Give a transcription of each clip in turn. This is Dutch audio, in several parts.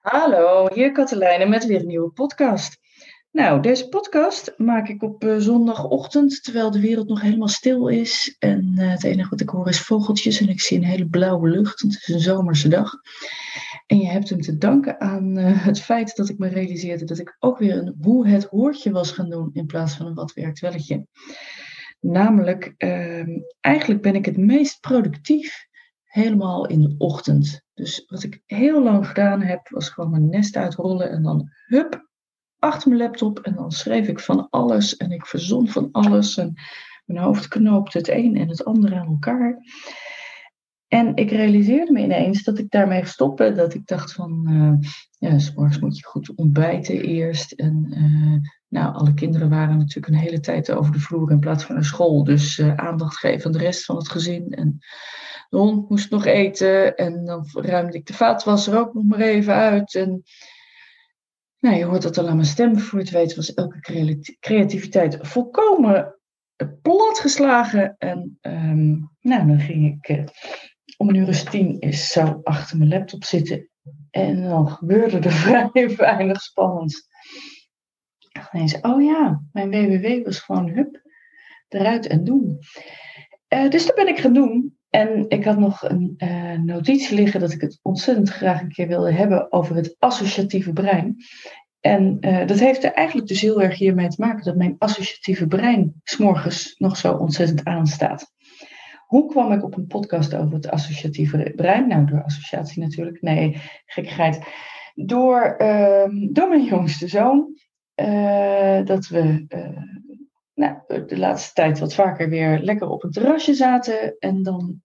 Hallo, hier Katelijne met weer een nieuwe podcast. Nou, deze podcast maak ik op uh, zondagochtend, terwijl de wereld nog helemaal stil is. En uh, het enige wat ik hoor is vogeltjes en ik zie een hele blauwe lucht, het is een zomerse dag. En je hebt hem te danken aan uh, het feit dat ik me realiseerde dat ik ook weer een hoe het hoortje was gaan doen in plaats van een wat werkt welletje. Namelijk, ehm, eigenlijk ben ik het meest productief helemaal in de ochtend. Dus wat ik heel lang gedaan heb, was gewoon mijn nest uitrollen en dan hup, achter mijn laptop. En dan schreef ik van alles en ik verzon van alles. En mijn hoofd knoopte het een en het andere aan elkaar. En ik realiseerde me ineens dat ik daarmee stoppen. Dat ik dacht van, uh, ja, s'morgens moet je goed ontbijten eerst. En uh, nou, alle kinderen waren natuurlijk een hele tijd over de vloer in plaats van naar school. Dus uh, aandacht geven aan de rest van het gezin. En de hond moest nog eten. En dan ruimde ik de vaatwasser ook nog maar even uit. En nou, je hoort dat al aan mijn stem. Voor het weten was elke creativiteit volkomen platgeslagen. En um, nou, dan ging ik uh, om een uur of tien is zo achter mijn laptop zitten. En dan gebeurde er vrij weinig spannends. Ik ineens, oh ja, mijn WWW was gewoon hup, eruit en doen. Uh, dus dat ben ik gaan doen. En ik had nog een uh, notitie liggen dat ik het ontzettend graag een keer wilde hebben over het associatieve brein. En uh, dat heeft er eigenlijk dus heel erg hiermee te maken dat mijn associatieve brein s'morgens nog zo ontzettend aanstaat. Hoe kwam ik op een podcast over het associatieve brein? Nou, door associatie natuurlijk. Nee, gekkigheid. Door, uh, door mijn jongste zoon. Uh, dat we de laatste tijd wat vaker weer lekker op een terrasje zaten. En dan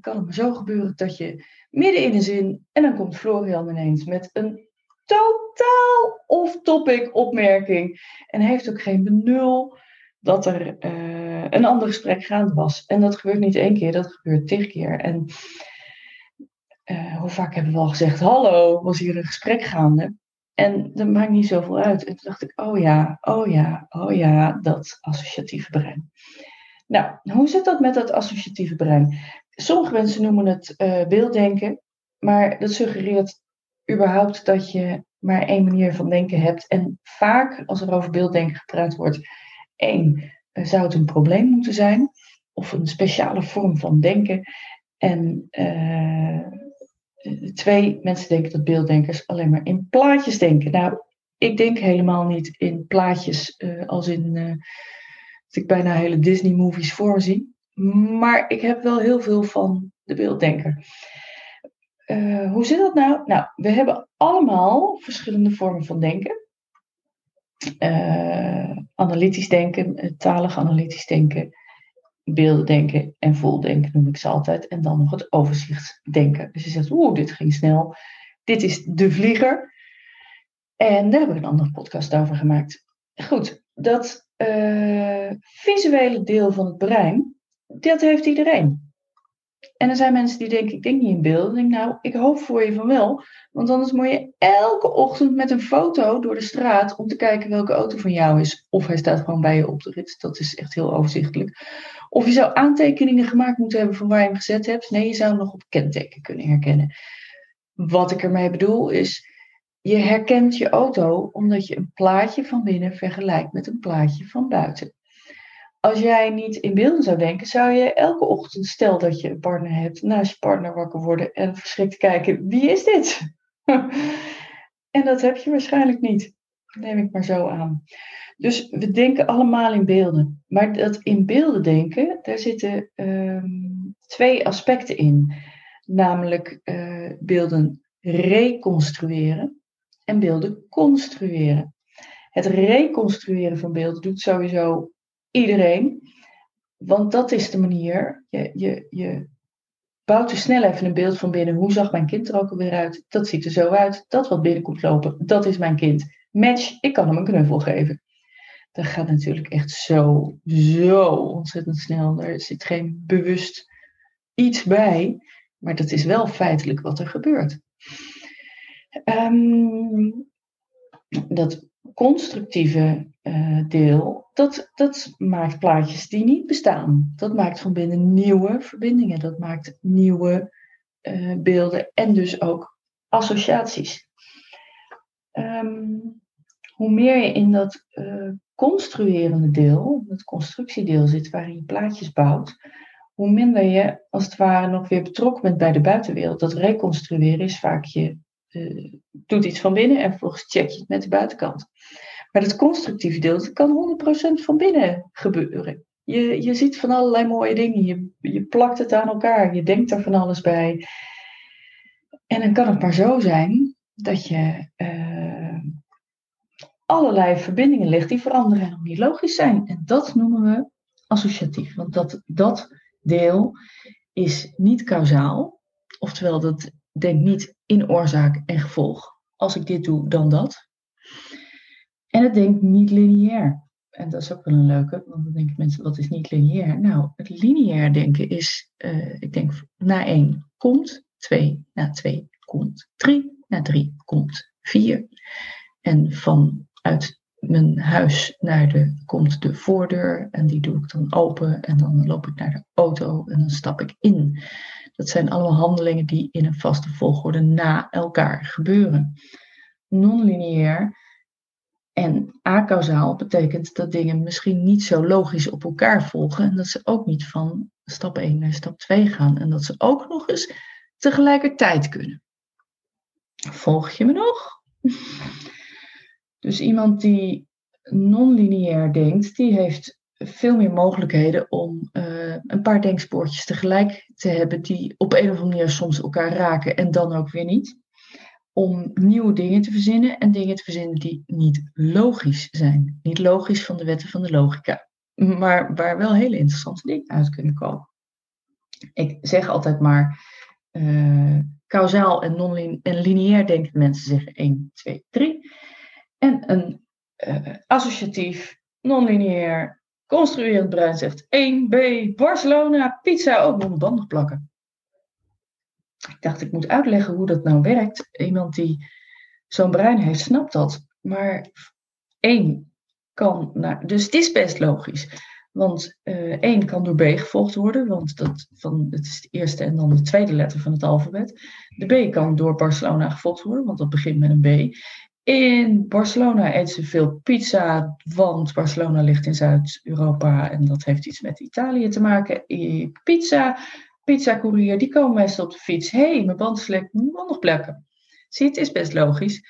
kan het me zo gebeuren dat je midden in een zin. En dan komt Florian ineens met een totaal off-topic opmerking. En heeft ook geen benul dat er uh, een ander gesprek gaande was. En dat gebeurt niet één keer, dat gebeurt tig keer. En hoe vaak hebben we al gezegd: Hallo, was hier een gesprek gaande? En dat maakt niet zoveel uit. En toen dacht ik: Oh ja, oh ja, oh ja, dat associatieve brein. Nou, hoe zit dat met dat associatieve brein? Sommige mensen noemen het uh, beelddenken, maar dat suggereert überhaupt dat je maar één manier van denken hebt. En vaak, als er over beelddenken gepraat wordt, één, zou het een probleem moeten zijn, of een speciale vorm van denken. En uh, twee, mensen denken dat beelddenkers alleen maar in plaatjes denken. Nou, ik denk helemaal niet in plaatjes uh, als in uh, dat ik bijna hele Disney-movies voorzie. Maar ik heb wel heel veel van de beelddenker. Hoe zit dat nou? Nou, we hebben allemaal verschillende vormen van denken. Analytisch denken, talig analytisch denken, beelden denken en voldenken noem ik ze altijd. En dan nog het overzichtsdenken. Dus je zegt, oeh, dit ging snel. Dit is de vlieger. En daar hebben we een andere podcast over gemaakt. Goed, dat uh, visuele deel van het brein, dat heeft iedereen. En er zijn mensen die denken, ik denk niet in beeld. Ik denk, nou, ik hoop voor je van wel. Want anders moet je elke ochtend met een foto door de straat om te kijken welke auto van jou is. Of hij staat gewoon bij je op de rit. Dat is echt heel overzichtelijk. Of je zou aantekeningen gemaakt moeten hebben van waar je hem gezet hebt. Nee, je zou hem nog op kenteken kunnen herkennen. Wat ik ermee bedoel is, je herkent je auto omdat je een plaatje van binnen vergelijkt met een plaatje van buiten als jij niet in beelden zou denken, zou je elke ochtend, stel dat je een partner hebt, naast je partner wakker worden en verschrikt kijken, wie is dit? en dat heb je waarschijnlijk niet. neem ik maar zo aan. Dus we denken allemaal in beelden. Maar dat in beelden denken, daar zitten um, twee aspecten in. Namelijk uh, beelden reconstrueren en beelden construeren. Het reconstrueren van beelden doet sowieso iedereen. Want dat is de manier. Je, je, je bouwt er snel even een beeld van binnen. Hoe zag mijn kind er ook alweer uit? Dat ziet er zo uit. Dat wat binnen komt lopen, dat is mijn kind. Match, ik kan hem een knuffel geven. Dat gaat natuurlijk echt zo, zo ontzettend snel. Er zit geen bewust iets bij. Maar dat is wel feitelijk wat er gebeurt. Um, dat constructieve uh, deel, dat, dat maakt plaatjes die niet bestaan. Dat maakt van binnen nieuwe verbindingen. Dat maakt nieuwe uh, beelden en dus ook associaties. ehm, hoe meer je in dat uh, construerende deel, het constructiedeel zit waarin je plaatjes bouwt, hoe minder je als het ware nog weer betrokken bent bij de buitenwereld. Dat reconstrueren is vaak je doet iets van binnen en vervolgens check je het met de buitenkant. Maar het constructieve deel, kan 100% van binnen gebeuren. Je, je ziet van allerlei mooie dingen, je, je plakt het aan elkaar, je denkt er van alles bij. En dan kan het maar zo zijn dat je uh, allerlei verbindingen legt die voor anderen nog niet logisch zijn. En dat noemen we associatief. Want dat, dat deel is niet kausaal. Oftewel, dat denkt niet in oorzaak en gevolg. Als ik dit doe, dan dat. En het denkt niet lineair. En dat is ook wel een leuke, want dan denken mensen, wat is niet lineair? Nou, het lineair denken is, uh, ik denk, na één komt twee, na twee komt drie, na drie komt vier. En vanuit mijn huis naar de, komt de voordeur en die doe ik dan open en dan loop ik naar de auto en dan stap ik in. Dat zijn allemaal handelingen die in een vaste volgorde na elkaar gebeuren. Non-lineair en acausaal betekent dat dingen misschien niet zo logisch op elkaar volgen en dat ze ook niet van stap 1 naar stap 2 gaan en dat ze ook nog eens tegelijkertijd kunnen. Volg je me nog? Dus iemand die non-lineair denkt, die heeft veel meer mogelijkheden om uh, een paar denkspoortjes tegelijk te hebben die op een of andere manier soms elkaar raken en dan ook weer niet. Om nieuwe dingen te verzinnen en dingen te verzinnen die niet logisch zijn. Niet logisch van de wetten van de logica, maar waar wel hele interessante dingen uit kunnen komen. Ik zeg altijd maar, uh, kausaal en, non en lineair denken mensen zeggen 1, 2, 3. En een uh, associatief, non-lineair, construerend brein zegt 1B, Barcelona, pizza, ook nog een band nog plakken. Ik dacht, ik moet uitleggen hoe dat nou werkt. Iemand die zo'n brein heeft, snapt dat. Maar één kan, nou, dus het is best logisch. Want uh, één kan door B gevolgd worden, want dat van, het is de eerste en dan de tweede letter van het alfabet. De B kan door Barcelona gevolgd worden, want dat begint met een B. In Barcelona eten ze veel pizza, want Barcelona ligt in Zuid-Europa en dat heeft iets met Italië te maken. Pizza, pizza-courier, die komen meestal op de fiets. Hé, hey, mijn band lekker, moet nog plekken. Zie, het is best logisch.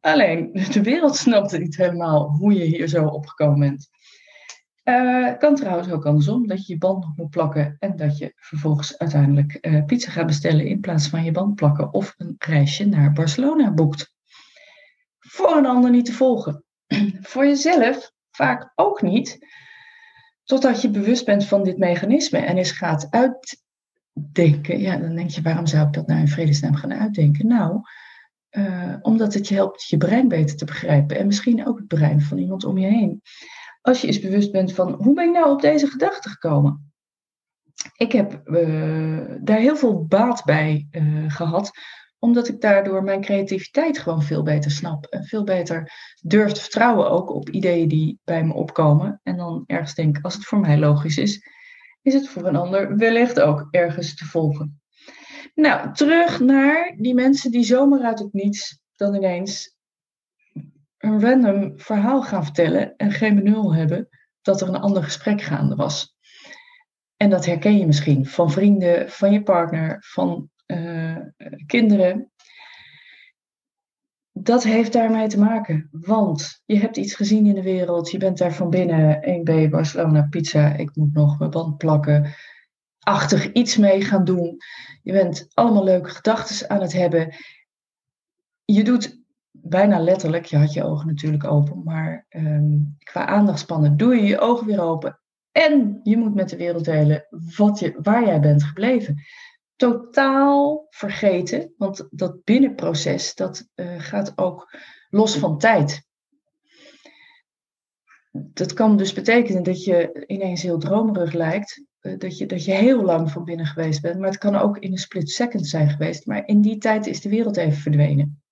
Alleen, de wereld snapt niet helemaal hoe je hier zo opgekomen bent. Uh, kan trouwens ook andersom, dat je je band nog moet plakken en dat je vervolgens uiteindelijk uh, pizza gaat bestellen in plaats van je band plakken of een reisje naar Barcelona boekt voor een ander niet te volgen. Voor jezelf vaak ook niet, totdat je bewust bent van dit mechanisme en eens gaat uitdenken. Ja, dan denk je, waarom zou ik dat nou in vredesnaam gaan uitdenken? Nou, uh, omdat het je helpt je brein beter te begrijpen en misschien ook het brein van iemand om je heen. Als je eens bewust bent van, hoe ben ik nou op deze gedachte gekomen? Ik heb uh, daar heel veel baat bij uh, gehad, omdat ik daardoor mijn creativiteit gewoon veel beter snap. En veel beter durf te vertrouwen ook op ideeën die bij me opkomen. En dan ergens denk, als het voor mij logisch is, is het voor een ander wellicht ook ergens te volgen. Nou, terug naar die mensen die zomaar uit het niets dan ineens een random verhaal gaan vertellen en geen benul hebben dat er een ander gesprek gaande was. En dat herken je misschien van vrienden, van je partner, van uh, kinderen. Dat heeft daarmee te maken. Want je hebt iets gezien in de wereld. Je bent daar van binnen. 1B, Barcelona, pizza. Ik moet nog mijn band plakken. Achtig iets mee gaan doen. Je bent allemaal leuke gedachten aan het hebben. Je doet bijna letterlijk, je had je ogen natuurlijk open, maar um, qua aandachtspannen doe je je ogen weer open. En je moet met de wereld delen wat je, waar jij bent gebleven totaal vergeten, want dat binnenproces dat uh, gaat ook los van tijd. Dat kan dus betekenen dat je ineens heel dromerig lijkt, uh, dat, je, dat je heel lang van binnen geweest bent, maar het kan ook in een split second zijn geweest. Maar in die tijd is de wereld even verdwenen.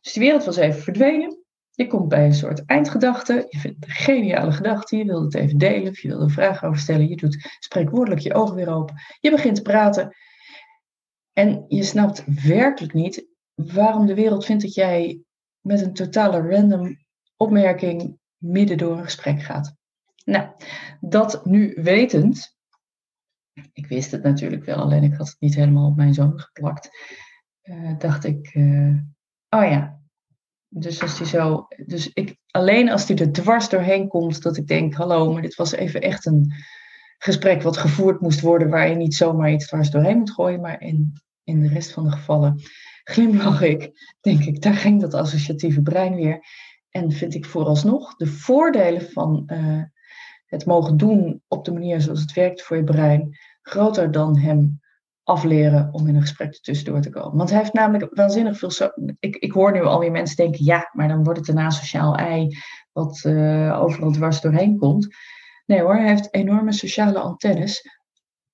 Dus de wereld was even verdwenen. Je komt bij een soort eindgedachte. Je vindt een geniale gedachte. Je wilt het even delen. Of je wil een vraag over stellen. Je doet spreekwoordelijk je ogen weer open. Je begint te praten. En je snapt werkelijk niet waarom de wereld vindt dat jij met een totale random opmerking midden door een gesprek gaat. Nou, dat nu wetend, ik wist het natuurlijk wel, alleen ik had het niet helemaal op mijn zoon geplakt, uh, dacht ik, uh, oh ja, dus als die zo, dus ik, alleen als die er dwars doorheen komt, dat ik denk, hallo, maar dit was even echt een gesprek wat gevoerd moest worden, waar je niet zomaar iets dwars doorheen moet gooien, maar in, in de rest van de gevallen glimlach ik, denk ik, daar ging dat associatieve brein weer. En vind ik vooralsnog de voordelen van uh, het mogen doen op de manier zoals het werkt voor je brein, groter dan hem afleren om in een gesprek tussendoor te komen. Want hij heeft namelijk waanzinnig veel. Ik, ik hoor nu alweer mensen denken: ja, maar dan wordt het een asociaal ei wat uh, overal dwars doorheen komt. Nee hoor, hij heeft enorme sociale antennes.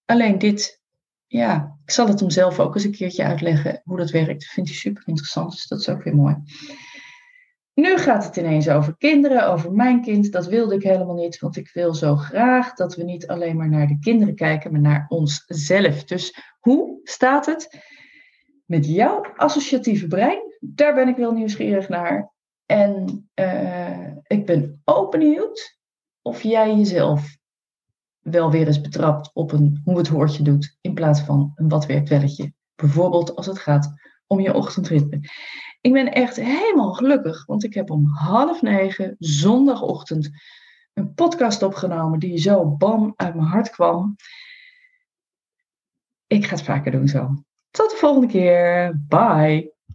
Alleen dit, ja, ik zal het hem zelf ook eens een keertje uitleggen hoe dat werkt. Dat vindt hij super interessant, dus dat is ook weer mooi. Nu gaat het ineens over kinderen, over mijn kind. Dat wilde ik helemaal niet, want ik wil zo graag dat we niet alleen maar naar de kinderen kijken, maar naar onszelf. Dus hoe staat het met jouw associatieve brein? Daar ben ik wel nieuwsgierig naar. En uh, ik ben ook benieuwd of jij jezelf wel weer eens betrapt op een hoe het hoortje doet, in plaats van een wat werkt welletje. Bijvoorbeeld als het gaat om je ochtendritme. Ik ben echt helemaal gelukkig, want ik heb om half negen zondagochtend een podcast opgenomen die zo bam uit mijn hart kwam. Ik ga het vaker doen zo. Tot de volgende keer. Bye.